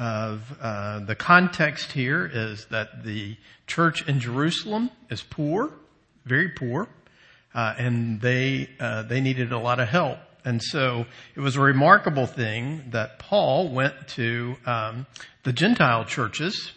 of uh, the context here is that the church in Jerusalem is poor, very poor, uh, and they uh, they needed a lot of help. And so it was a remarkable thing that Paul went to um, the Gentile churches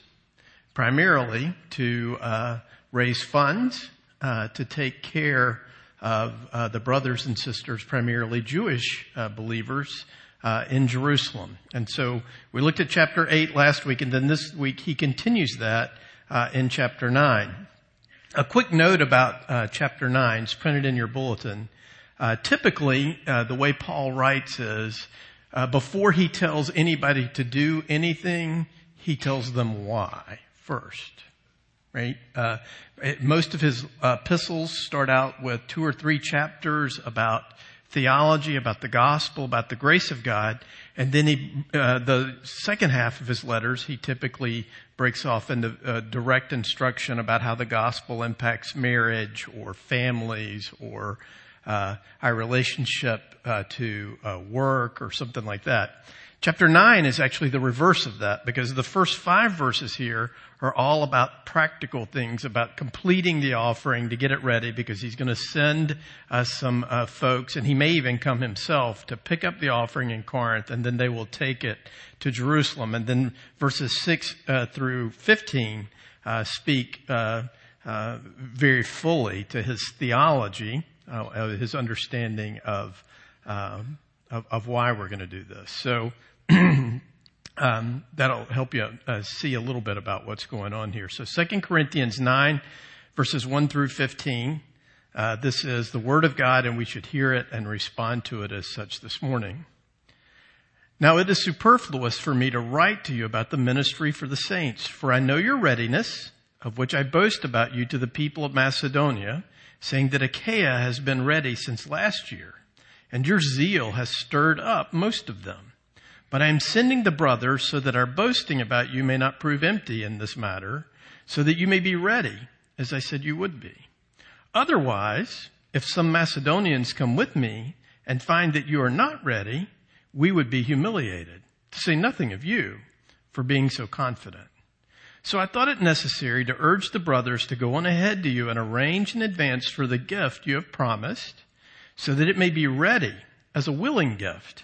primarily to uh, raise funds uh, to take care of uh, the brothers and sisters, primarily Jewish uh, believers uh, in Jerusalem. And so we looked at chapter 8 last week, and then this week he continues that uh, in chapter 9. A quick note about chapter 9 is printed in your bulletin. typically, the way Paul writes is before he tells anybody to do anything, he tells them why first, right? Uh, most of his uh, epistles start out with two or three chapters about theology, about the gospel, about the grace of God, and then he, uh, the second half of his letters, he typically breaks off into uh, direct instruction about how the gospel impacts marriage or families or uh, our relationship uh, to work or something like that. Chapter 9 is actually the reverse of that because the first five verses here are all about practical things, about completing the offering to get it ready because he's going to send uh, some uh, folks and he may even come himself to pick up the offering in Corinth and then they will take it to Jerusalem. And then verses 6 uh, through 15 uh, speak uh, uh, very fully to his theology, his understanding of, um, of, of why we're going to do this. So um, that'll help you uh, see a little bit about what's going on here. So 2 Corinthians 9, verses 1 through 15. Uh, this is the Word of God, and we should hear it and respond to it as such this morning. Now it is superfluous for me to write to you about the ministry for the saints, for I know your readiness, of which I boast about you to the people of Macedonia, saying that Achaia has been ready since last year, and your zeal has stirred up most of them. But I am sending the brothers so that our boasting about you may not prove empty in this matter, so that you may be ready, as I said you would be. Otherwise, if some Macedonians come with me and find that you are not ready, we would be humiliated, to say nothing of you, for being so confident. So I thought it necessary to urge the brothers to go on ahead to you and arrange in advance for the gift you have promised, so that it may be ready as a willing gift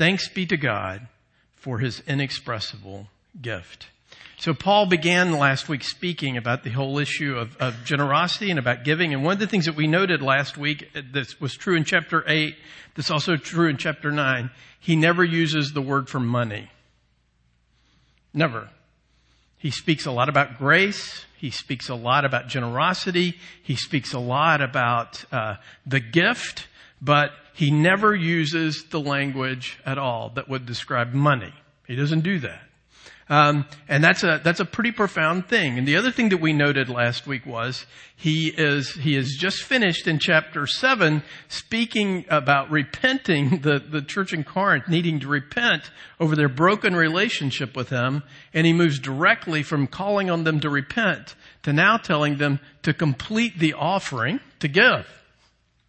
Thanks be to God for his inexpressible gift. So Paul began last week speaking about the whole issue of, of, generosity and about giving. And one of the things that we noted last week that was true in chapter 8, that's also true in chapter 9, he never uses the word for money. Never. He speaks a lot about grace. He speaks a lot about generosity. He speaks a lot about uh, the gift, but he never uses the language at all that would describe money. He doesn't do that. Um, and that's a that's a pretty profound thing. And the other thing that we noted last week was he is he has just finished in chapter seven speaking about repenting the the church in Corinth needing to repent over their broken relationship with him, and he moves directly from calling on them to repent to now telling them to complete the offering to give,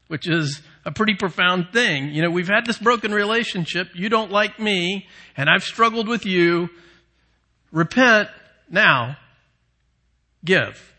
which is a pretty profound thing. You know, we've had this broken relationship. You don't like me and I've struggled with you. Repent now. Give.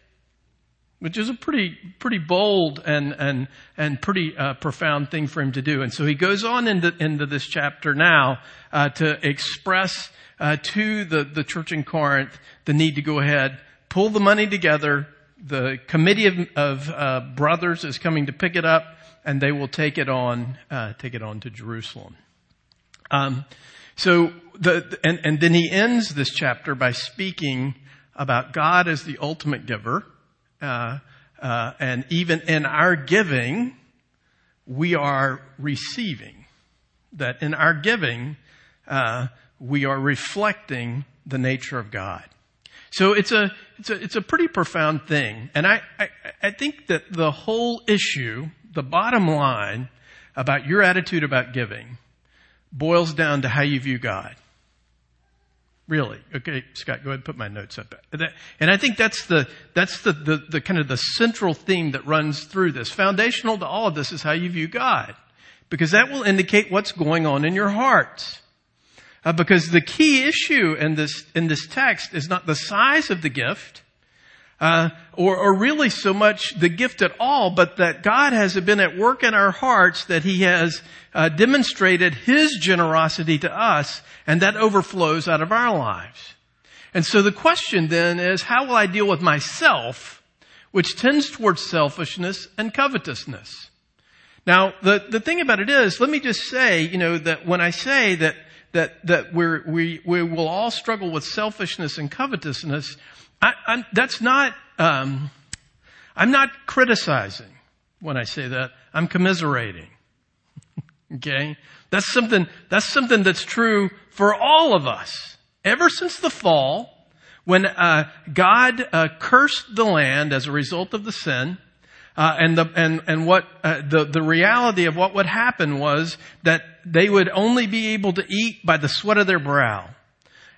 Which is a pretty, pretty bold and, and, and pretty uh, profound thing for him to do. And so he goes on into, into this chapter now uh, to express uh, to the, the church in Corinth the need to go ahead, pull the money together. The committee of, of uh, brothers is coming to pick it up and they will take it on, uh, take it on to Jerusalem. Um, so the, and, and then he ends this chapter by speaking about God as the ultimate giver, uh, uh, and even in our giving, we are receiving. That in our giving, uh, we are reflecting the nature of God. So it's a, it's a, it's a pretty profound thing. And I, I, I think that the whole issue the bottom line about your attitude about giving boils down to how you view God. Really. Okay, Scott, go ahead and put my notes up. And I think that's the, that's the, the, the, kind of the central theme that runs through this. Foundational to all of this is how you view God. Because that will indicate what's going on in your heart. Uh, because the key issue in this, in this text is not the size of the gift, uh, or, or really so much the gift at all, but that God has been at work in our hearts, that He has uh, demonstrated His generosity to us, and that overflows out of our lives. And so the question then is, how will I deal with myself, which tends towards selfishness and covetousness? Now, the, the thing about it is, let me just say, you know, that when I say that, that, that we, we will all struggle with selfishness and covetousness, I, that's not, um, I'm not criticizing when I say that. I'm commiserating. okay? That's something, that's something that's true for all of us. Ever since the fall, when uh, God uh, cursed the land as a result of the sin, uh, and the and and what uh, the the reality of what would happen was that they would only be able to eat by the sweat of their brow.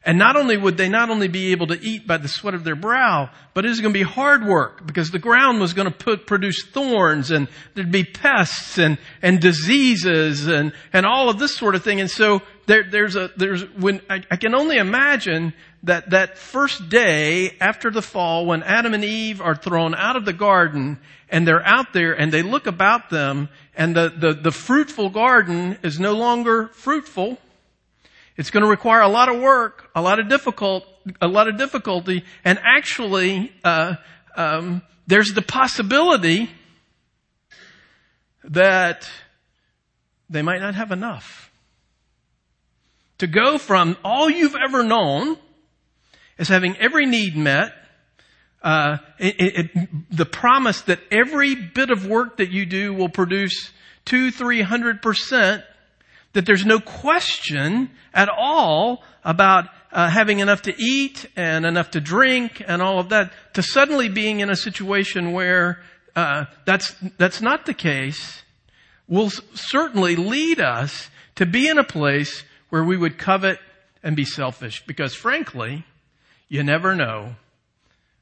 And not only would they not only be able to eat by the sweat of their brow, but it was going to be hard work because the ground was going to put, produce thorns and there'd be pests and, and diseases and, and all of this sort of thing. And so there, there's a, there's, when, I, I can only imagine that that first day after the fall when Adam and Eve are thrown out of the garden and they're out there and they look about them and the, the, the fruitful garden is no longer fruitful it's going to require a lot of work, a lot of difficult, a lot of difficulty, and actually, uh, um, there's the possibility that they might not have enough to go from all you've ever known as having every need met. Uh, it, it, the promise that every bit of work that you do will produce two, three hundred percent that there's no question at all about uh, having enough to eat and enough to drink and all of that to suddenly being in a situation where uh, that's that's not the case will certainly lead us to be in a place where we would covet and be selfish. Because frankly you never know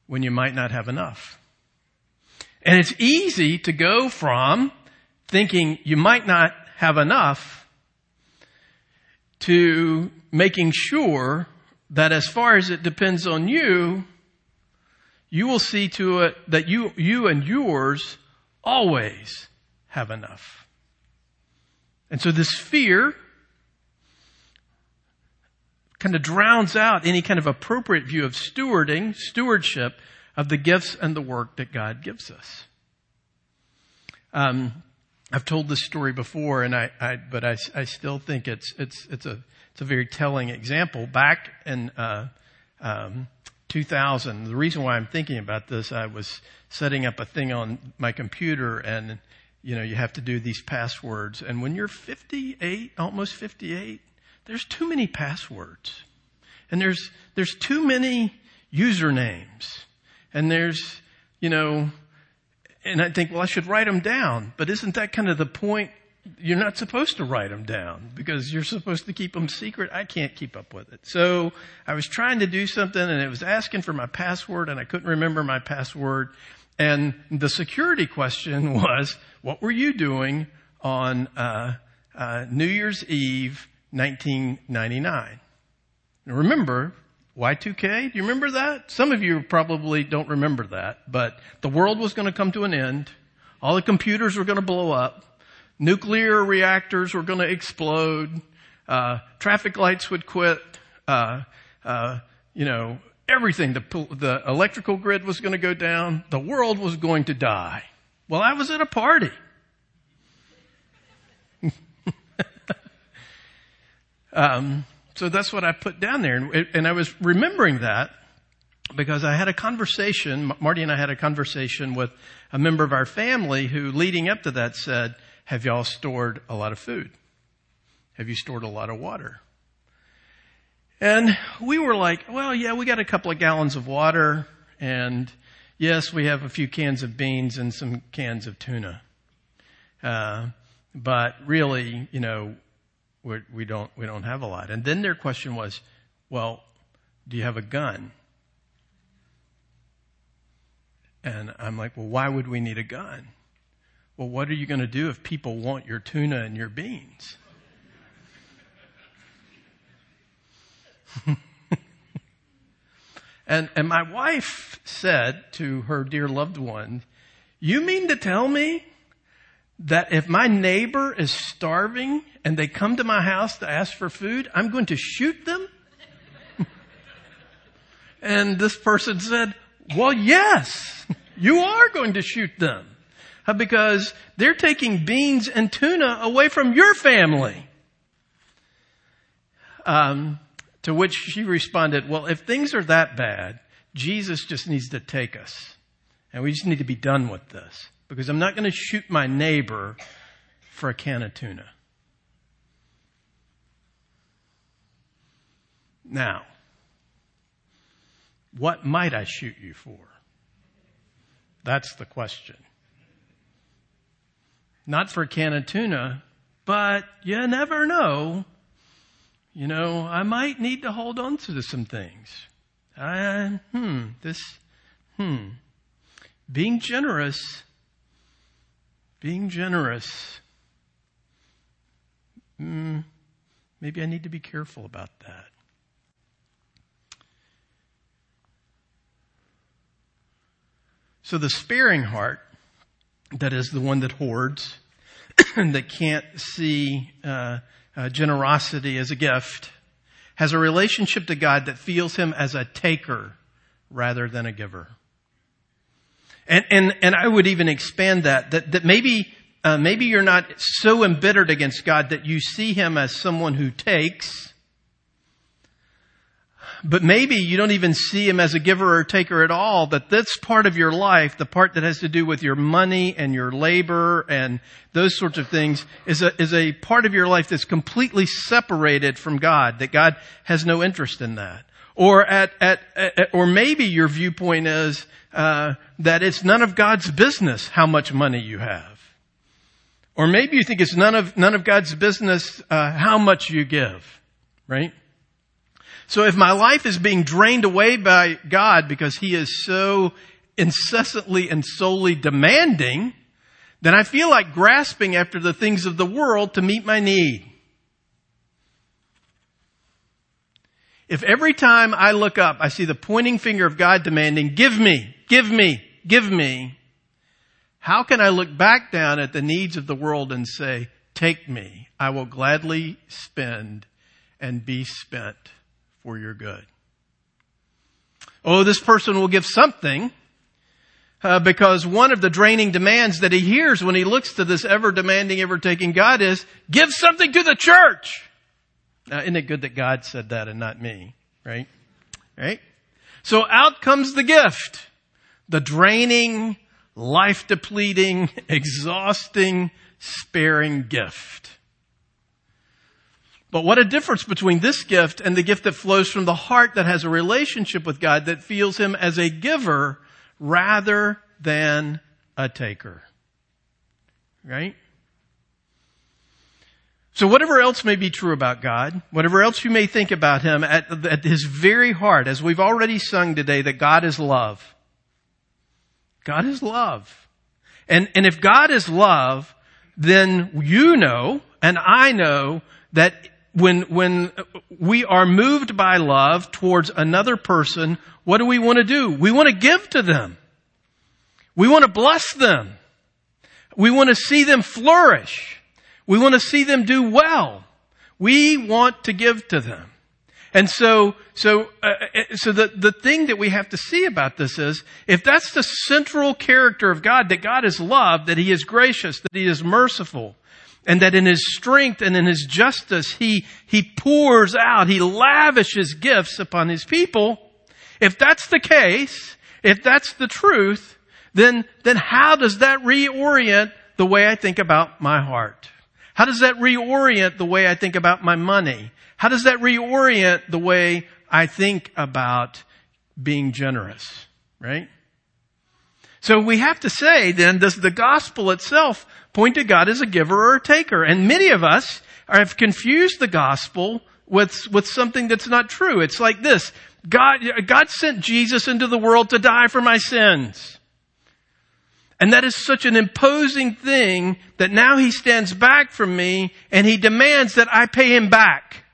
when you might not have enough. And it's easy to go from thinking you might not have enough to making sure that as far as it depends on you, you will see to it that you, you and yours always have enough. And so this fear kind of drowns out any kind of appropriate view of stewarding, stewardship of the gifts and the work that God gives us. Um, I've told this story before, and I, I but I, I, still think it's it's it's a it's a very telling example. Back in uh, um, 2000, the reason why I'm thinking about this, I was setting up a thing on my computer, and you know you have to do these passwords, and when you're 58, almost 58, there's too many passwords, and there's there's too many usernames, and there's you know and I think, well, I should write them down. But isn't that kind of the point you're not supposed to write them down because you're supposed to keep them secret. I can't keep up with it. So I was trying to do something and it was asking for my password and I couldn't remember my password. And the security question was, what were you doing on uh, uh, New Year's Eve, 1999? Now remember, Y2K, do you remember that? Some of you probably don't remember that, but the world was going to come to an end. All the computers were going to blow up nuclear reactors were going to explode, uh, traffic lights would quit, uh, uh, you know, everything. The, the electrical grid was going to go down. The world was going to die. Well, I was at a party. um, so that's what I put down there, and, and I was remembering that because I had a conversation. Marty and I had a conversation with a member of our family who, leading up to that, said have y'all stored a lot of food? Have you stored a lot of water? And we were like, well, yeah, we got a couple of gallons of water and yes, we have a few cans of beans and some cans of tuna. Uh, but really, you know, we're, we don't, we don't have a lot. And then their question was, well, do you have a gun? And I'm like, well, why would we need a gun? Well, what are you going to do if people want your tuna and your beans? and, and my wife said to her dear loved one, you mean to tell me that if my neighbor is starving and they come to my house to ask for food, I'm going to shoot them? and this person said, well, yes, you are going to shoot them. Because they're taking beans and tuna away from your family. Um, to which she responded, well, if things are that bad, Jesus just needs to take us. And we just need to be done with this. Because I'm not going to shoot my neighbor for a can of tuna. Now, what might I shoot you for? That's the question. Not for a can of tuna, but you never know. You know, I might need to hold on to some things. I, hmm, this, hmm. Being generous, being generous, hmm, maybe I need to be careful about that. So the sparing heart that is the one that hoards, that can't see uh, uh, generosity as a gift, has a relationship to God that feels him as a taker rather than a giver. And and and I would even expand that that that maybe uh, maybe you're not so embittered against God that you see him as someone who takes but maybe you don't even see him as a giver or taker at all, that this part of your life, the part that has to do with your money and your labor and those sorts of things, is a, is a part of your life that's completely separated from God, that God has no interest in that. Or at, at, at or maybe your viewpoint is, uh, that it's none of God's business how much money you have. Or maybe you think it's none of, none of God's business, uh, how much you give, right? So if my life is being drained away by God because He is so incessantly and solely demanding, then I feel like grasping after the things of the world to meet my need. If every time I look up, I see the pointing finger of God demanding, give me, give me, give me, how can I look back down at the needs of the world and say, take me, I will gladly spend and be spent for your good. Oh, this person will give something uh, because one of the draining demands that he hears when he looks to this ever demanding, ever taking God is, give something to the church. Now, isn't it good that God said that and not me? Right? Right? So out comes the gift. The draining, life depleting, exhausting, sparing gift. But what a difference between this gift and the gift that flows from the heart that has a relationship with God that feels Him as a giver rather than a taker. Right? So whatever else may be true about God, whatever else you may think about Him, at, at His very heart, as we've already sung today, that God is love. God is love. And, and if God is love, then you know, and I know, that when, when we are moved by love towards another person, what do we want to do? We want to give to them. We want to bless them. We want to see them flourish. We want to see them do well. We want to give to them. And so, so, uh, uh, so the, the thing that we have to see about this is, if that's the central character of God, that God is love, that He is gracious, that He is merciful, and that in His strength and in His justice, He, He pours out, He lavishes gifts upon His people, if that's the case, if that's the truth, then, then how does that reorient the way I think about my heart? How does that reorient the way I think about my money? How does that reorient the way I think about being generous? Right? So we have to say then, does the gospel itself point to God as a giver or a taker? And many of us have confused the gospel with, with something that's not true. It's like this. God, God sent Jesus into the world to die for my sins. And that is such an imposing thing that now he stands back from me and he demands that I pay him back.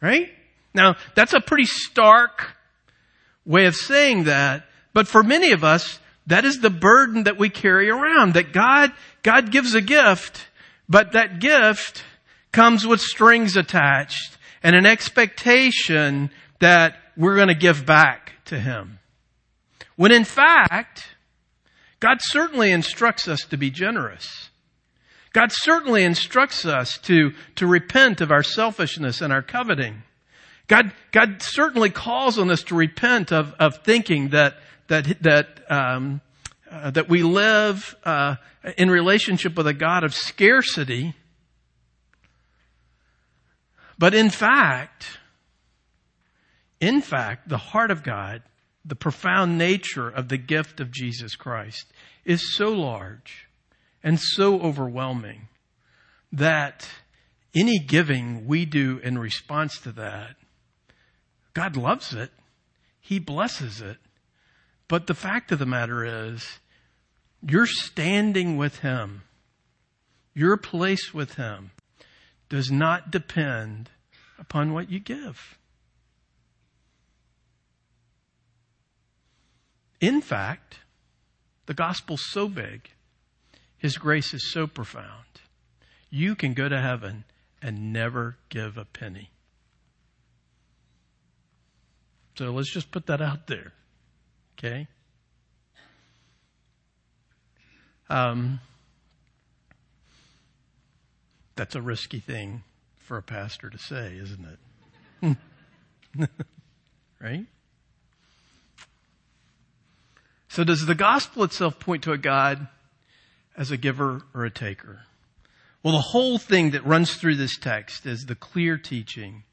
Right? Now, that's a pretty stark way of saying that, but for many of us, that is the burden that we carry around, that God, God gives a gift, but that gift comes with strings attached and an expectation that we're going to give back to Him. When in fact, God certainly instructs us to be generous. God certainly instructs us to, to repent of our selfishness and our coveting. God, God certainly calls on us to repent of, of thinking that, that, that, um, uh, that we live uh, in relationship with a God of scarcity. But in fact, in fact, the heart of God the profound nature of the gift of Jesus Christ is so large and so overwhelming that any giving we do in response to that, God loves it. He blesses it. But the fact of the matter is, you're standing with Him. Your place with Him does not depend upon what you give. In fact, the gospel's so big, His grace is so profound, you can go to heaven and never give a penny. So let's just put that out there. Okay? Um, that's a risky thing for a pastor to say, isn't it? right? So does the gospel itself point to a God as a giver or a taker? Well, the whole thing that runs through this text is the clear teaching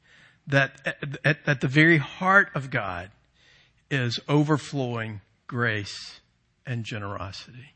that at, at, at the very heart of God is overflowing grace and generosity.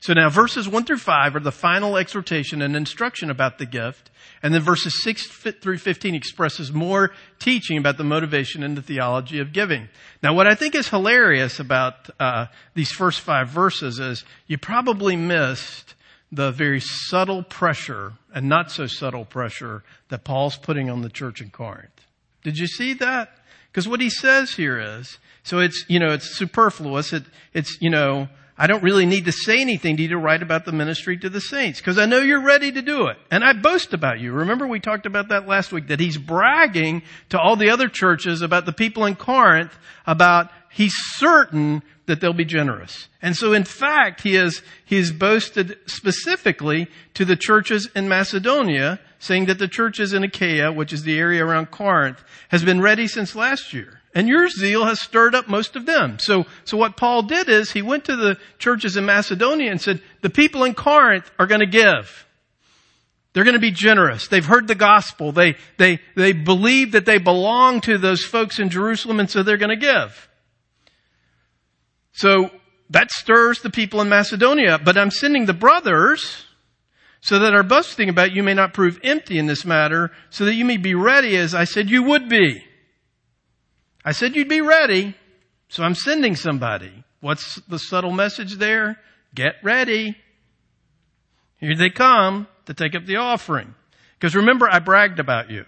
So now verses 1 through 5 are the final exhortation and instruction about the gift. And then verses 6 through 15 expresses more teaching about the motivation and the theology of giving. Now what I think is hilarious about uh, these first five verses is you probably missed the very subtle pressure and not so subtle pressure that Paul's putting on the church in Corinth. Did you see that? Because what he says here is, so it's, you know, it's superfluous. It, it's, you know, I don't really need to say anything to you to write about the ministry to the saints because I know you're ready to do it. And I boast about you. Remember we talked about that last week that he's bragging to all the other churches about the people in Corinth about he's certain that they'll be generous. And so in fact, he has, he has boasted specifically to the churches in Macedonia saying that the churches in Achaia, which is the area around Corinth, has been ready since last year. And your zeal has stirred up most of them. So, so what Paul did is he went to the churches in Macedonia and said, the people in Corinth are going to give. They're going to be generous. They've heard the gospel. They, they, they believe that they belong to those folks in Jerusalem and so they're going to give. So that stirs the people in Macedonia, but I'm sending the brothers so that our boasting about you may not prove empty in this matter, so that you may be ready as I said you would be. I said you'd be ready, so I'm sending somebody. What's the subtle message there? Get ready. Here they come to take up the offering. Because remember, I bragged about you.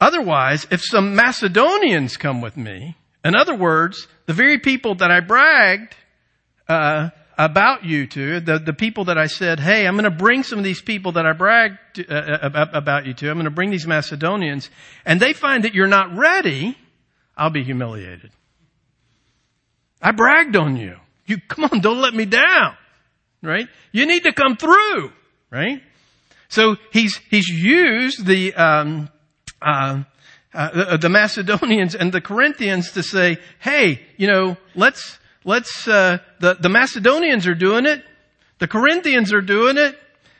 Otherwise, if some Macedonians come with me, in other words, the very people that I bragged uh, about you to, the, the people that I said, hey, I'm going to bring some of these people that I bragged to, uh, uh about you to, I'm going to bring these Macedonians, and they find that you're not ready, I'll be humiliated. I bragged on you. You, come on, don't let me down. Right? You need to come through. Right? So he's, he's used the, um, uh, uh, the Macedonians and the Corinthians to say, hey, you know, let's, let's, uh, the, the Macedonians are doing it. The Corinthians are doing it.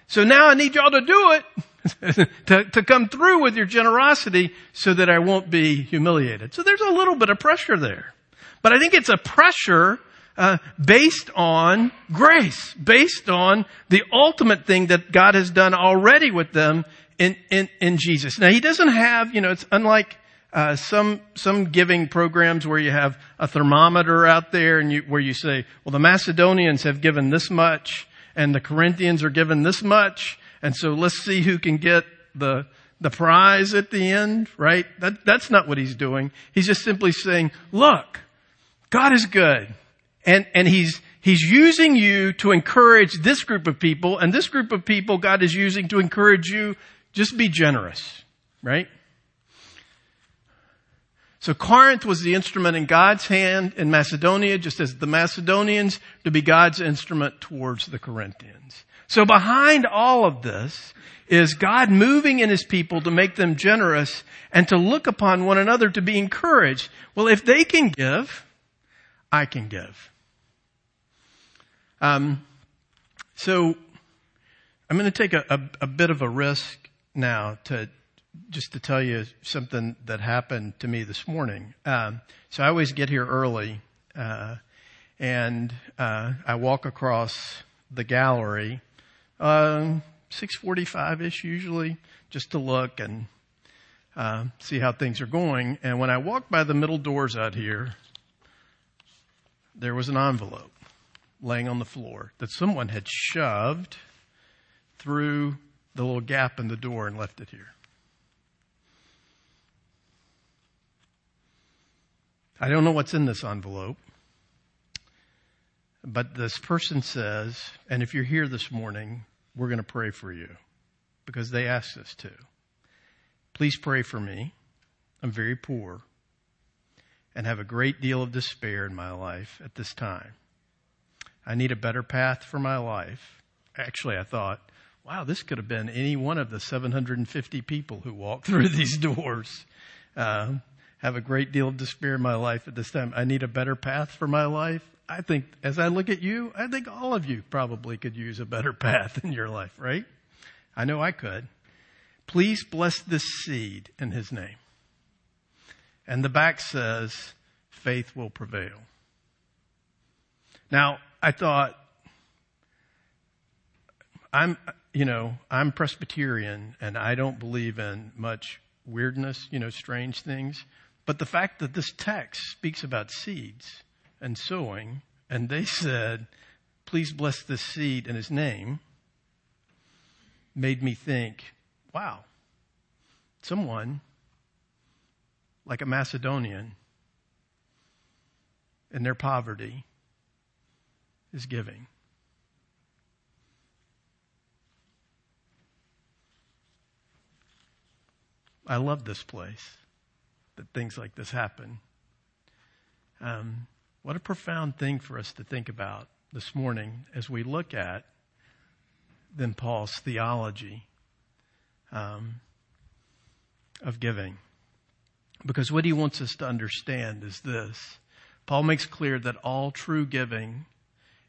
So now I need y'all to do it. to, to come through with your generosity so that I won't be humiliated. So there's a little bit of pressure there. But I think it's a pressure uh, based on grace, based on the ultimate thing that God has done already with them in, in, in Jesus. Now he doesn't have, you know, it's unlike uh, some some giving programs where you have a thermometer out there and you, where you say, well, the Macedonians have given this much and the Corinthians are given this much, and so let's see who can get the the prize at the end, right? That, that's not what he's doing. He's just simply saying, look, God is good, and and he's He's using you to encourage this group of people, and this group of people God is using to encourage you. Just be generous, right? So Corinth was the instrument in God's hand in Macedonia, just as the Macedonians to be God's instrument towards the Corinthians. So behind all of this is God moving in his people to make them generous and to look upon one another to be encouraged. Well, if they can give, I can give. Um, so I'm going to take a, a, a bit of a risk now to just to tell you something that happened to me this morning. Um, so I always get here early, uh, and uh, I walk across the gallery, uh, 6:45 ish usually, just to look and uh, see how things are going. And when I walk by the middle doors out here, there was an envelope laying on the floor that someone had shoved through the little gap in the door and left it here. I don't know what's in this envelope, but this person says, and if you're here this morning, we're going to pray for you because they asked us to. Please pray for me. I'm very poor and have a great deal of despair in my life at this time. I need a better path for my life. Actually, I thought, wow, this could have been any one of the 750 people who walked through these doors. Uh, have a great deal of despair in my life at this time. I need a better path for my life. I think, as I look at you, I think all of you probably could use a better path in your life, right? I know I could. Please bless this seed in his name. And the back says, faith will prevail. Now, I thought, I'm, you know, I'm Presbyterian and I don't believe in much weirdness, you know, strange things. But the fact that this text speaks about seeds and sowing, and they said, please bless this seed in his name, made me think, wow, someone like a Macedonian in their poverty is giving. I love this place that things like this happen. Um, what a profound thing for us to think about this morning as we look at then Paul's theology um, of giving. Because what he wants us to understand is this Paul makes clear that all true giving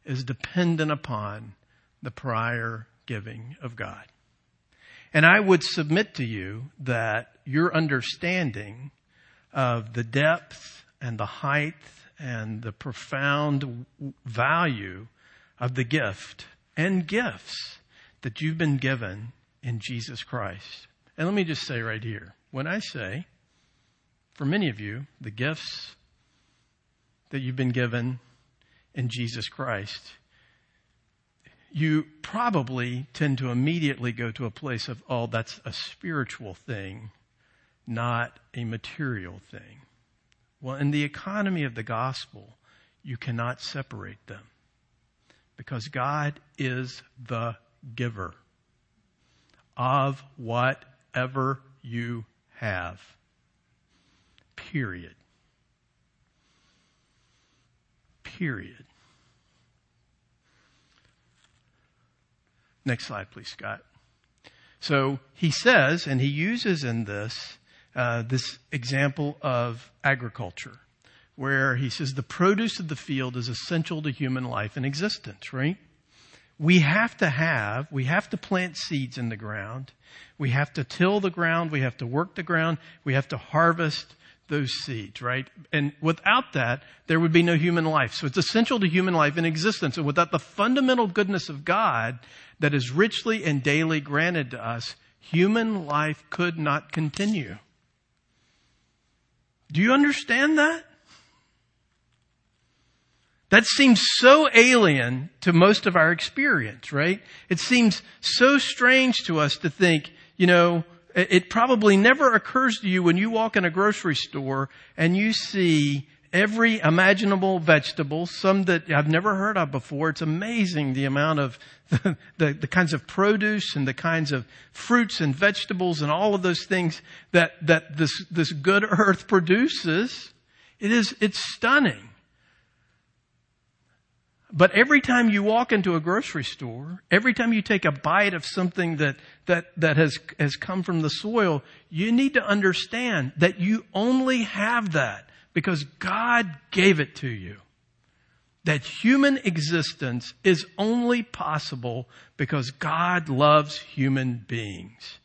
is dependent upon the prior giving of God. And I would submit to you that your understanding of the depth and the height and the profound value of the gift and gifts that you've been given in Jesus Christ. And let me just say right here, when I say, for many of you, the gifts that you've been given in Jesus Christ, you probably tend to immediately go to a place of, oh, that's a spiritual thing, not a material thing. Well, in the economy of the gospel, you cannot separate them because God is the giver of whatever you have. Period. Period. Next slide, please, Scott. So he says, and he uses in this, uh, this example of agriculture, where he says the produce of the field is essential to human life and existence, right? We have to have, we have to plant seeds in the ground. We have to till the ground. We have to work the ground. We have to harvest those seeds, right? And without that, there would be no human life. So it's essential to human life and existence. And without the fundamental goodness of God that is richly and daily granted to us, human life could not continue. Do you understand that? That seems so alien to most of our experience, right? It seems so strange to us to think, you know, it probably never occurs to you when you walk in a grocery store and you see every imaginable vegetable, some that I've never heard of before. It's amazing the amount of the, the, the, kinds of produce and the kinds of fruits and vegetables and all of those things that, that this, this good earth produces. It is, it's stunning. But every time you walk into a grocery store, every time you take a bite of something that, that, that has, has come from the soil, you need to understand that you only have that because God gave it to you. That human existence is only possible because God loves human beings.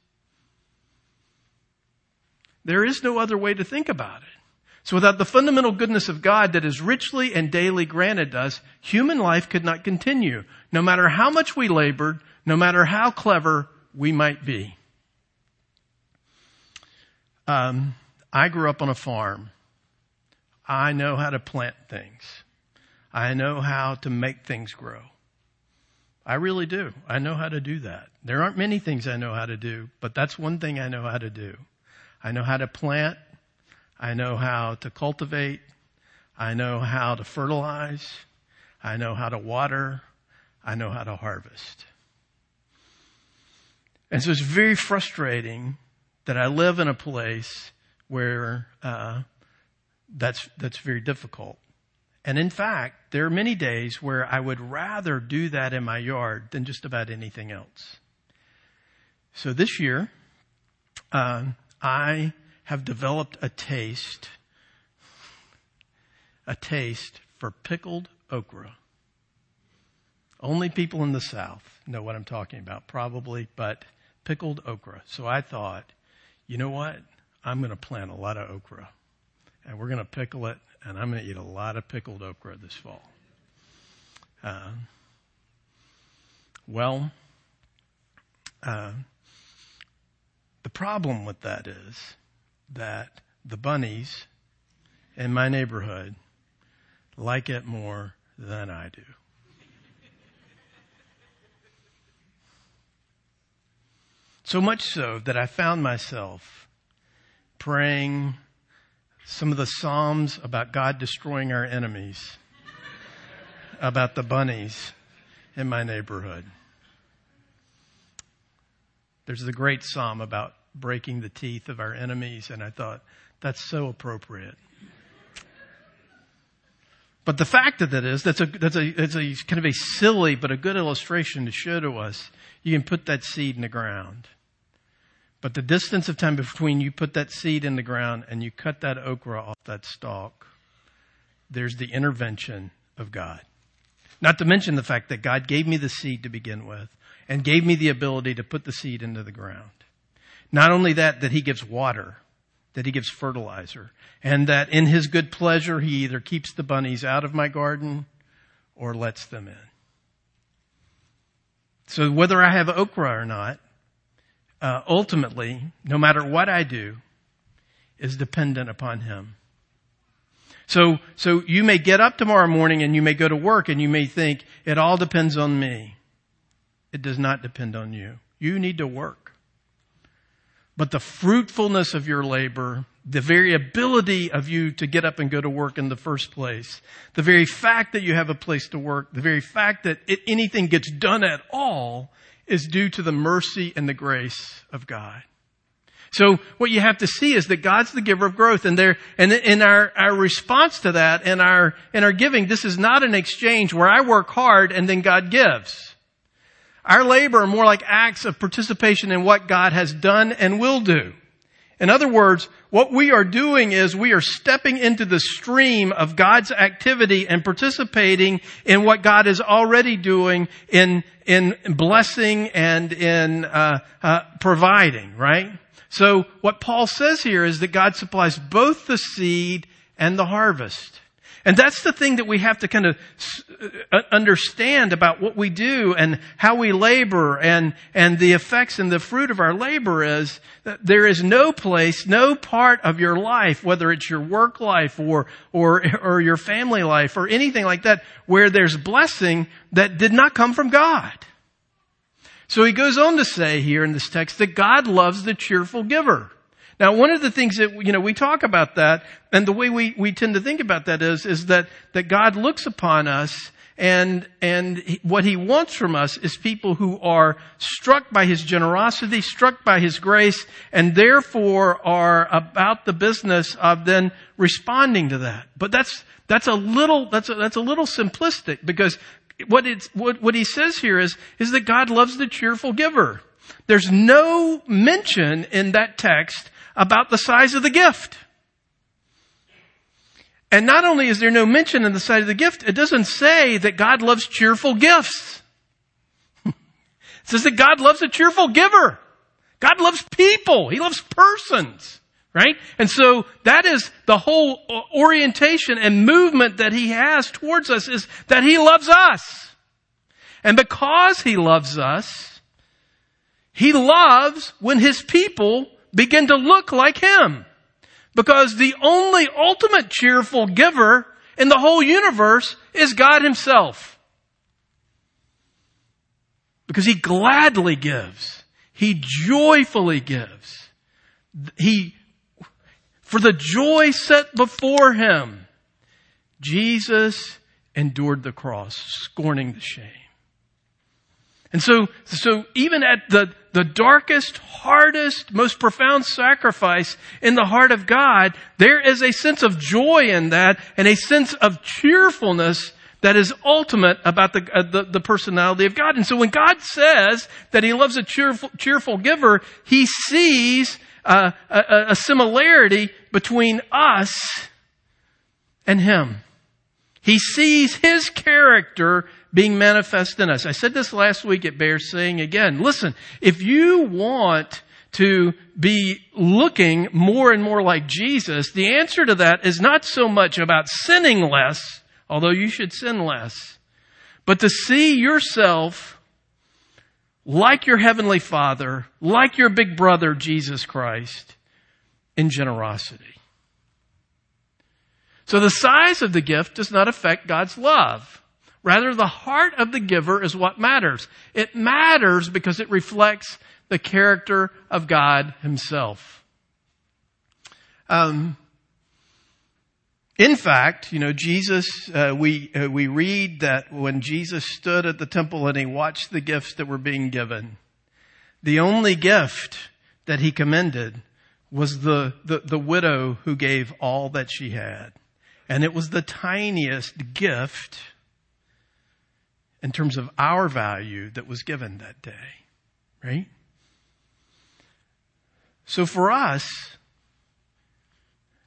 There is no other way to think about it. So without the fundamental goodness of God that is richly and daily granted us, human life could not continue, no matter how much we labored, no matter how clever we might be. Um, I grew up on a farm. I know how to plant things. I know how to make things grow. I really do. I know how to do that. There aren't many things I know how to do, but that's one thing I know how to do. I know how to plant I know how to cultivate. I know how to fertilize. I know how to water. I know how to harvest. And so it's very frustrating that I live in a place where uh, that's that's very difficult. And in fact, there are many days where I would rather do that in my yard than just about anything else. So this year, uh, I have developed a taste, a taste for pickled okra. Only people in the South know what I'm talking about, probably, but pickled okra. So I thought, you know what? I'm going to plant a lot of okra and we're going to pickle it and I'm going to eat a lot of pickled okra this fall. Uh, well, uh, the problem with that is that the bunnies in my neighborhood like it more than I do. So much so that I found myself praying some of the Psalms about God destroying our enemies, about the bunnies in my neighborhood. There's the great Psalm about breaking the teeth of our enemies. And I thought, that's so appropriate. But the fact of it is, that's a, that's a, that's a kind of a silly but a good illustration to show to us you can put that seed in the ground. But the distance of time between you put that seed in the ground and you cut that okra off that stalk, there's the intervention of God. Not to mention the fact that God gave me the seed to begin with and gave me the ability to put the seed into the ground. Not only that, that he gives water, that he gives fertilizer, and that in his good pleasure, he either keeps the bunnies out of my garden or lets them in. So whether I have okra or not, uh, ultimately, no matter what I do, is dependent upon Him. So, so you may get up tomorrow morning and you may go to work and you may think, it all depends on me. It does not depend on you. You need to work. But the fruitfulness of your labor, the very ability of you to get up and go to work in the first place, the very fact that you have a place to work, the very fact that it, anything gets done at all is due to the mercy and the grace of God. So what you have to see is that God's the giver of growth and there, and in our, our response to that and our, in our giving, this is not an exchange where I work hard and then God gives. Our labor are more like acts of participation in what God has done and will do. In other words, what we are doing is we are stepping into the stream of God's activity and participating in what God is already doing in, in blessing and in uh, uh, providing, right? So what Paul says here is that God supplies both the seed and the harvest. And that's the thing that we have to kind of uh, understand about what we do and how we labor and, and the effects and the fruit of our labor is that there is no place, no part of your life, whether it's your work life or, or, or your family life or anything like that, where there's blessing that did not come from God. So he goes on to say here in this text that God loves the cheerful giver. Now, one of the things that, you know, we talk about that, and the way we, we tend to think about that is, is that, that God looks upon us and, and what he wants from us is people who are struck by his generosity, struck by his grace, and therefore are about the business of then responding to that. But that's, that's a little, that's a, that's a little simplistic because what, it's, what, what he says here is, is that God loves the cheerful giver. There's no mention in that text about the size of the gift. And not only is there no mention in the size of the gift, it doesn't say that God loves cheerful gifts. it says that God loves a cheerful giver. God loves people. He loves persons. Right? And so that is the whole orientation and movement that he has towards us is that he loves us. And because he loves us, he loves when his people begin to look like him. Because the only ultimate cheerful giver in the whole universe is God himself. Because he gladly gives. He joyfully gives. He for the joy set before him, Jesus endured the cross, scorning the shame. And so, so even at the, the darkest, hardest, most profound sacrifice in the heart of God, there is a sense of joy in that and a sense of cheerfulness that is ultimate about the, uh, the, the, personality of God. And so when God says that He loves a cheerful, cheerful giver, He sees uh, a, a similarity between us and Him. He sees His character being manifest in us. I said this last week, it bears saying again. Listen, if you want to be looking more and more like Jesus, the answer to that is not so much about sinning less, although you should sin less, but to see yourself like your heavenly father, like your big brother, Jesus Christ, in generosity. So the size of the gift does not affect God's love. Rather, the heart of the giver is what matters. It matters because it reflects the character of God Himself. Um, in fact, you know, Jesus, uh, we, uh, we read that when Jesus stood at the temple and he watched the gifts that were being given, the only gift that he commended was the, the, the widow who gave all that she had. And it was the tiniest gift in terms of our value that was given that day. Right? So for us,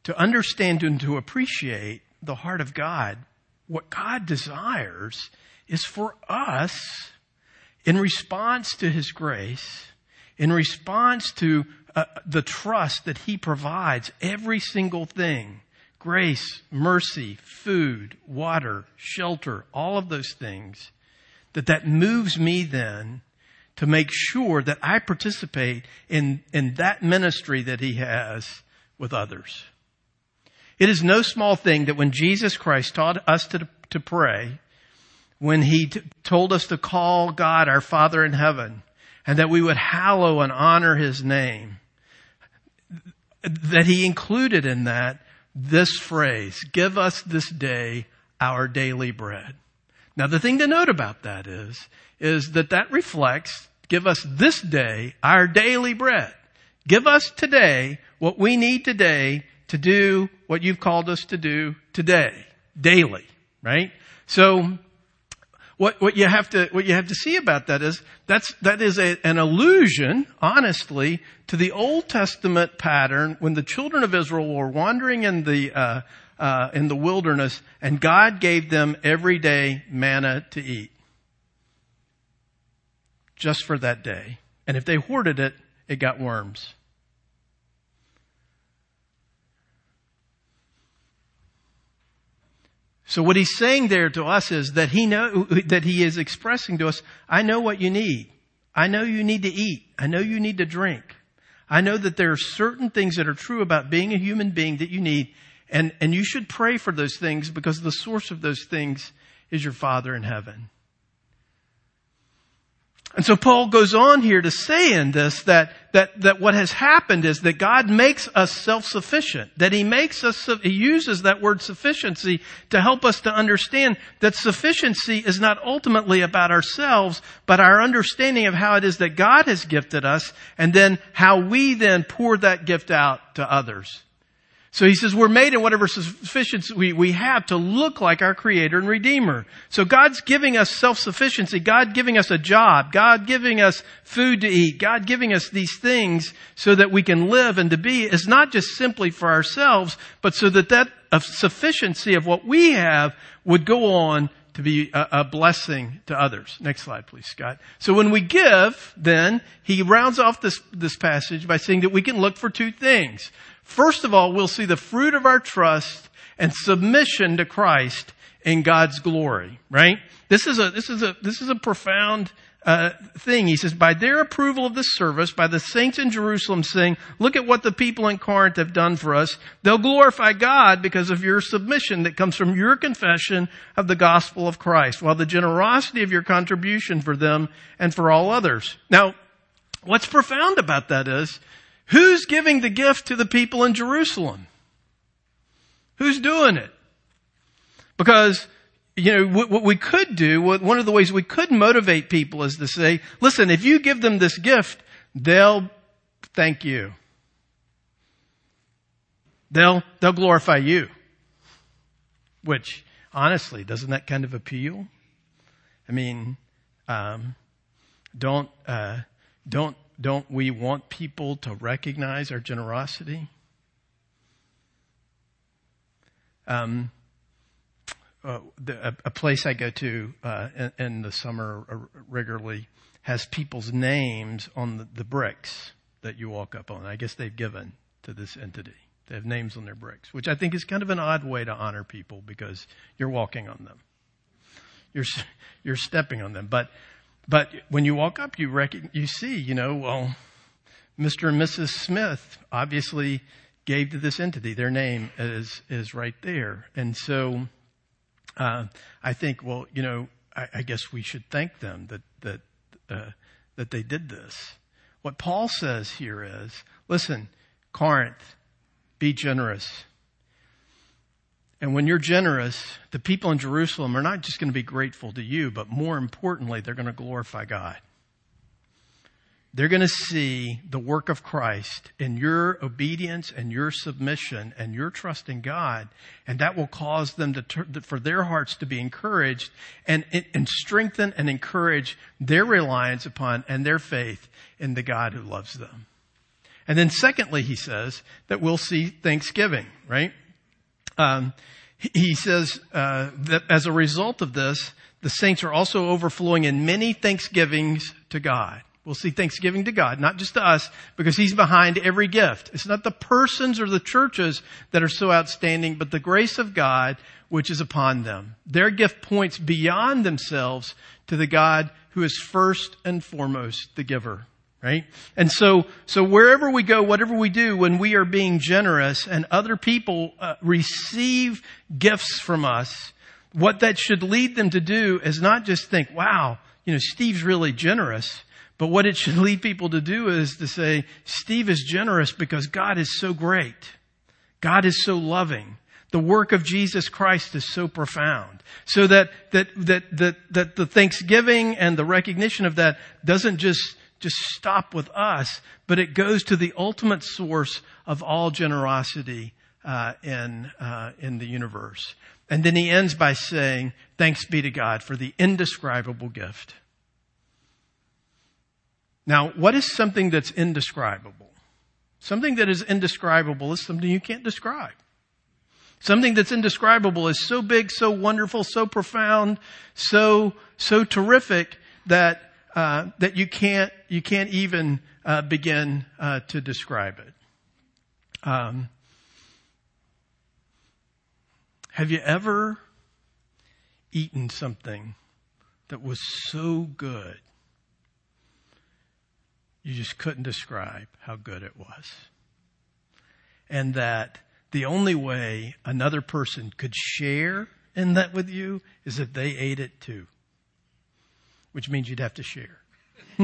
to understand and to appreciate the heart of God, what God desires is for us, in response to His grace, in response to uh, the trust that He provides, every single thing, grace, mercy, food, water, shelter, all of those things, that that moves me then to make sure that I participate in, in that ministry that he has with others. It is no small thing that when Jesus Christ taught us to, to pray, when he t- told us to call God our Father in heaven, and that we would hallow and honor his name, that he included in that this phrase, give us this day our daily bread. Now the thing to note about that is, is that that reflects, give us this day our daily bread. Give us today what we need today to do what you've called us to do today, daily, right? So, what, what you have to, what you have to see about that is, that's, that is a, an allusion, honestly, to the Old Testament pattern when the children of Israel were wandering in the, uh, uh, in the wilderness and God gave them everyday manna to eat. Just for that day. And if they hoarded it, it got worms. So what he's saying there to us is that he know, that he is expressing to us, I know what you need. I know you need to eat. I know you need to drink. I know that there are certain things that are true about being a human being that you need. And, and you should pray for those things because the source of those things is your Father in heaven. And so Paul goes on here to say in this that, that, that what has happened is that God makes us self-sufficient. That He makes us, He uses that word sufficiency to help us to understand that sufficiency is not ultimately about ourselves, but our understanding of how it is that God has gifted us and then how we then pour that gift out to others. So he says we're made in whatever sufficiency we, we have to look like our creator and redeemer. So God's giving us self-sufficiency, God giving us a job, God giving us food to eat, God giving us these things so that we can live and to be is not just simply for ourselves, but so that that uh, sufficiency of what we have would go on to be a, blessing to others. Next slide, please, Scott. So when we give, then, he rounds off this, this passage by saying that we can look for two things. First of all, we'll see the fruit of our trust and submission to Christ in God's glory, right? This is a, this is a, this is a profound uh, thing. He says, by their approval of this service, by the saints in Jerusalem saying, look at what the people in Corinth have done for us. They'll glorify God because of your submission that comes from your confession of the gospel of Christ, while the generosity of your contribution for them and for all others. Now, what's profound about that is, Who's giving the gift to the people in Jerusalem? Who's doing it? Because, you know, what we could do, one of the ways we could motivate people is to say, listen, if you give them this gift, they'll thank you. They'll, they'll glorify you. Which, honestly, doesn't that kind of appeal? I mean, um, don't, uh, don't don't we want people to recognize our generosity? Um, uh, the, a, a, place I go to uh, in, in, the summer uh, regularly has people's names on the, the, bricks that you walk up on. I guess they've given to this entity. They have names on their bricks, which I think is kind of an odd way to honor people because you're walking on them. You're you're stepping on them, but but when you walk up, you reckon, you see, you know, well, Mr. and Mrs. Smith obviously gave to this entity. Their name is, is right there. And so, uh, I think, well, you know, I, I, guess we should thank them that, that, uh, that they did this. What Paul says here is, listen, Corinth, be generous. And when you're generous, the people in Jerusalem are not just going to be grateful to you, but more importantly, they're going to glorify God. They're going to see the work of Christ in your obedience and your submission and your trust in God. And that will cause them to, for their hearts to be encouraged and, and strengthen and encourage their reliance upon and their faith in the God who loves them. And then secondly, he says that we'll see thanksgiving, right? Um, he says uh, that as a result of this, the saints are also overflowing in many thanksgivings to God. We'll see thanksgiving to God, not just to us, because He's behind every gift. It's not the persons or the churches that are so outstanding, but the grace of God which is upon them. Their gift points beyond themselves to the God who is first and foremost the giver. Right? And so, so wherever we go, whatever we do, when we are being generous and other people uh, receive gifts from us, what that should lead them to do is not just think, wow, you know, Steve's really generous. But what it should lead people to do is to say, Steve is generous because God is so great. God is so loving. The work of Jesus Christ is so profound. So that, that, that, that, that the thanksgiving and the recognition of that doesn't just, just stop with us, but it goes to the ultimate source of all generosity uh, in, uh, in the universe. And then he ends by saying, thanks be to God for the indescribable gift. Now, what is something that's indescribable? Something that is indescribable is something you can't describe. Something that's indescribable is so big, so wonderful, so profound, so, so terrific that, uh, that you can't, you can't even, uh, begin, uh, to describe it. Um, have you ever eaten something that was so good you just couldn't describe how good it was? And that the only way another person could share in that with you is if they ate it too, which means you'd have to share.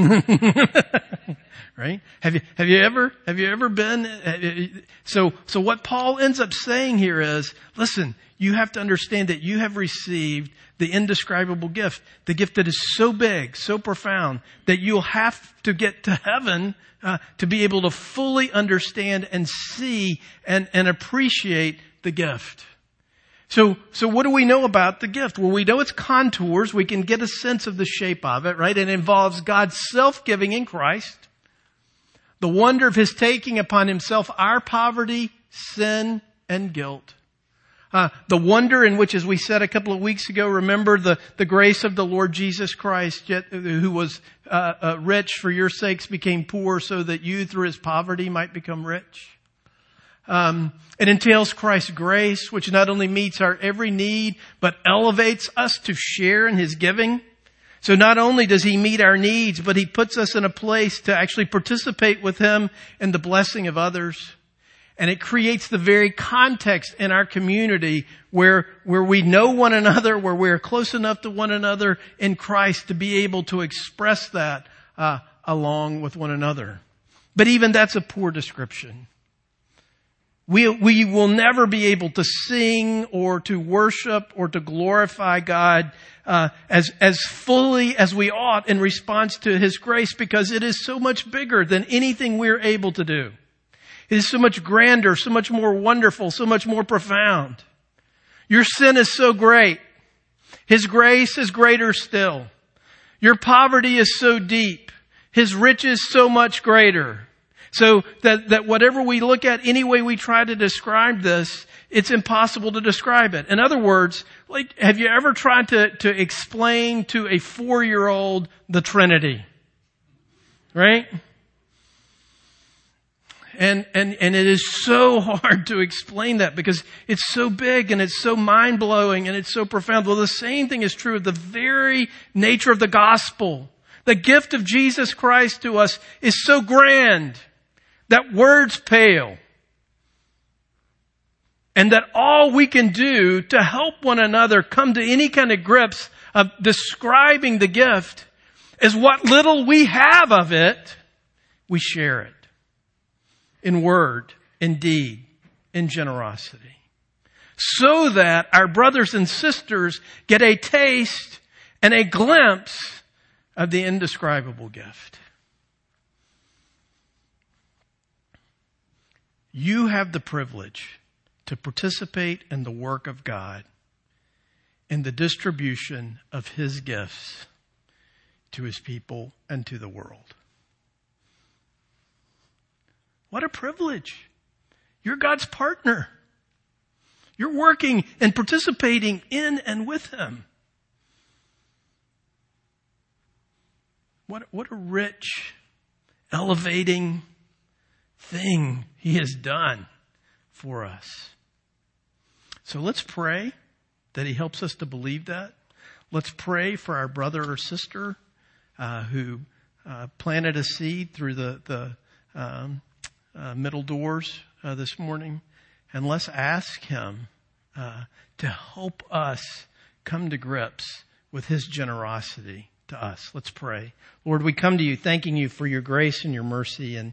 right? Have you, have you ever, have you ever been, so, so what Paul ends up saying here is, listen, you have to understand that you have received the indescribable gift, the gift that is so big, so profound, that you'll have to get to heaven uh, to be able to fully understand and see and, and appreciate the gift. So, so what do we know about the gift? Well, we know its contours. We can get a sense of the shape of it, right? It involves God's self-giving in Christ. The wonder of His taking upon Himself our poverty, sin, and guilt. Uh, the wonder in which, as we said a couple of weeks ago, remember the, the grace of the Lord Jesus Christ, yet, who was uh, uh, rich for your sakes, became poor so that you, through his poverty, might become rich. Um, it entails Christ's grace, which not only meets our every need, but elevates us to share in His giving. So not only does He meet our needs, but He puts us in a place to actually participate with Him in the blessing of others. And it creates the very context in our community where, where we know one another, where we're close enough to one another in Christ to be able to express that uh, along with one another. But even that's a poor description. We, we will never be able to sing or to worship or to glorify God uh, as, as fully as we ought in response to His grace because it is so much bigger than anything we're able to do. It is so much grander, so much more wonderful, so much more profound. Your sin is so great. His grace is greater still. Your poverty is so deep. His riches so much greater. So that, that whatever we look at, any way we try to describe this, it's impossible to describe it. In other words, like, have you ever tried to, to explain to a four-year-old the Trinity? Right? And, and, and it is so hard to explain that because it's so big and it's so mind blowing and it's so profound. Well, the same thing is true of the very nature of the gospel. The gift of Jesus Christ to us is so grand that words pale. And that all we can do to help one another come to any kind of grips of describing the gift is what little we have of it, we share it. In word, in deed, in generosity. So that our brothers and sisters get a taste and a glimpse of the indescribable gift. You have the privilege to participate in the work of God in the distribution of His gifts to His people and to the world. What a privilege. You're God's partner. You're working and participating in and with Him. what, what a rich, elevating thing he has done for us. So let's pray that he helps us to believe that. Let's pray for our brother or sister uh, who uh, planted a seed through the, the um, uh, middle doors uh, this morning. And let's ask him uh, to help us come to grips with his generosity to us. Let's pray. Lord, we come to you thanking you for your grace and your mercy and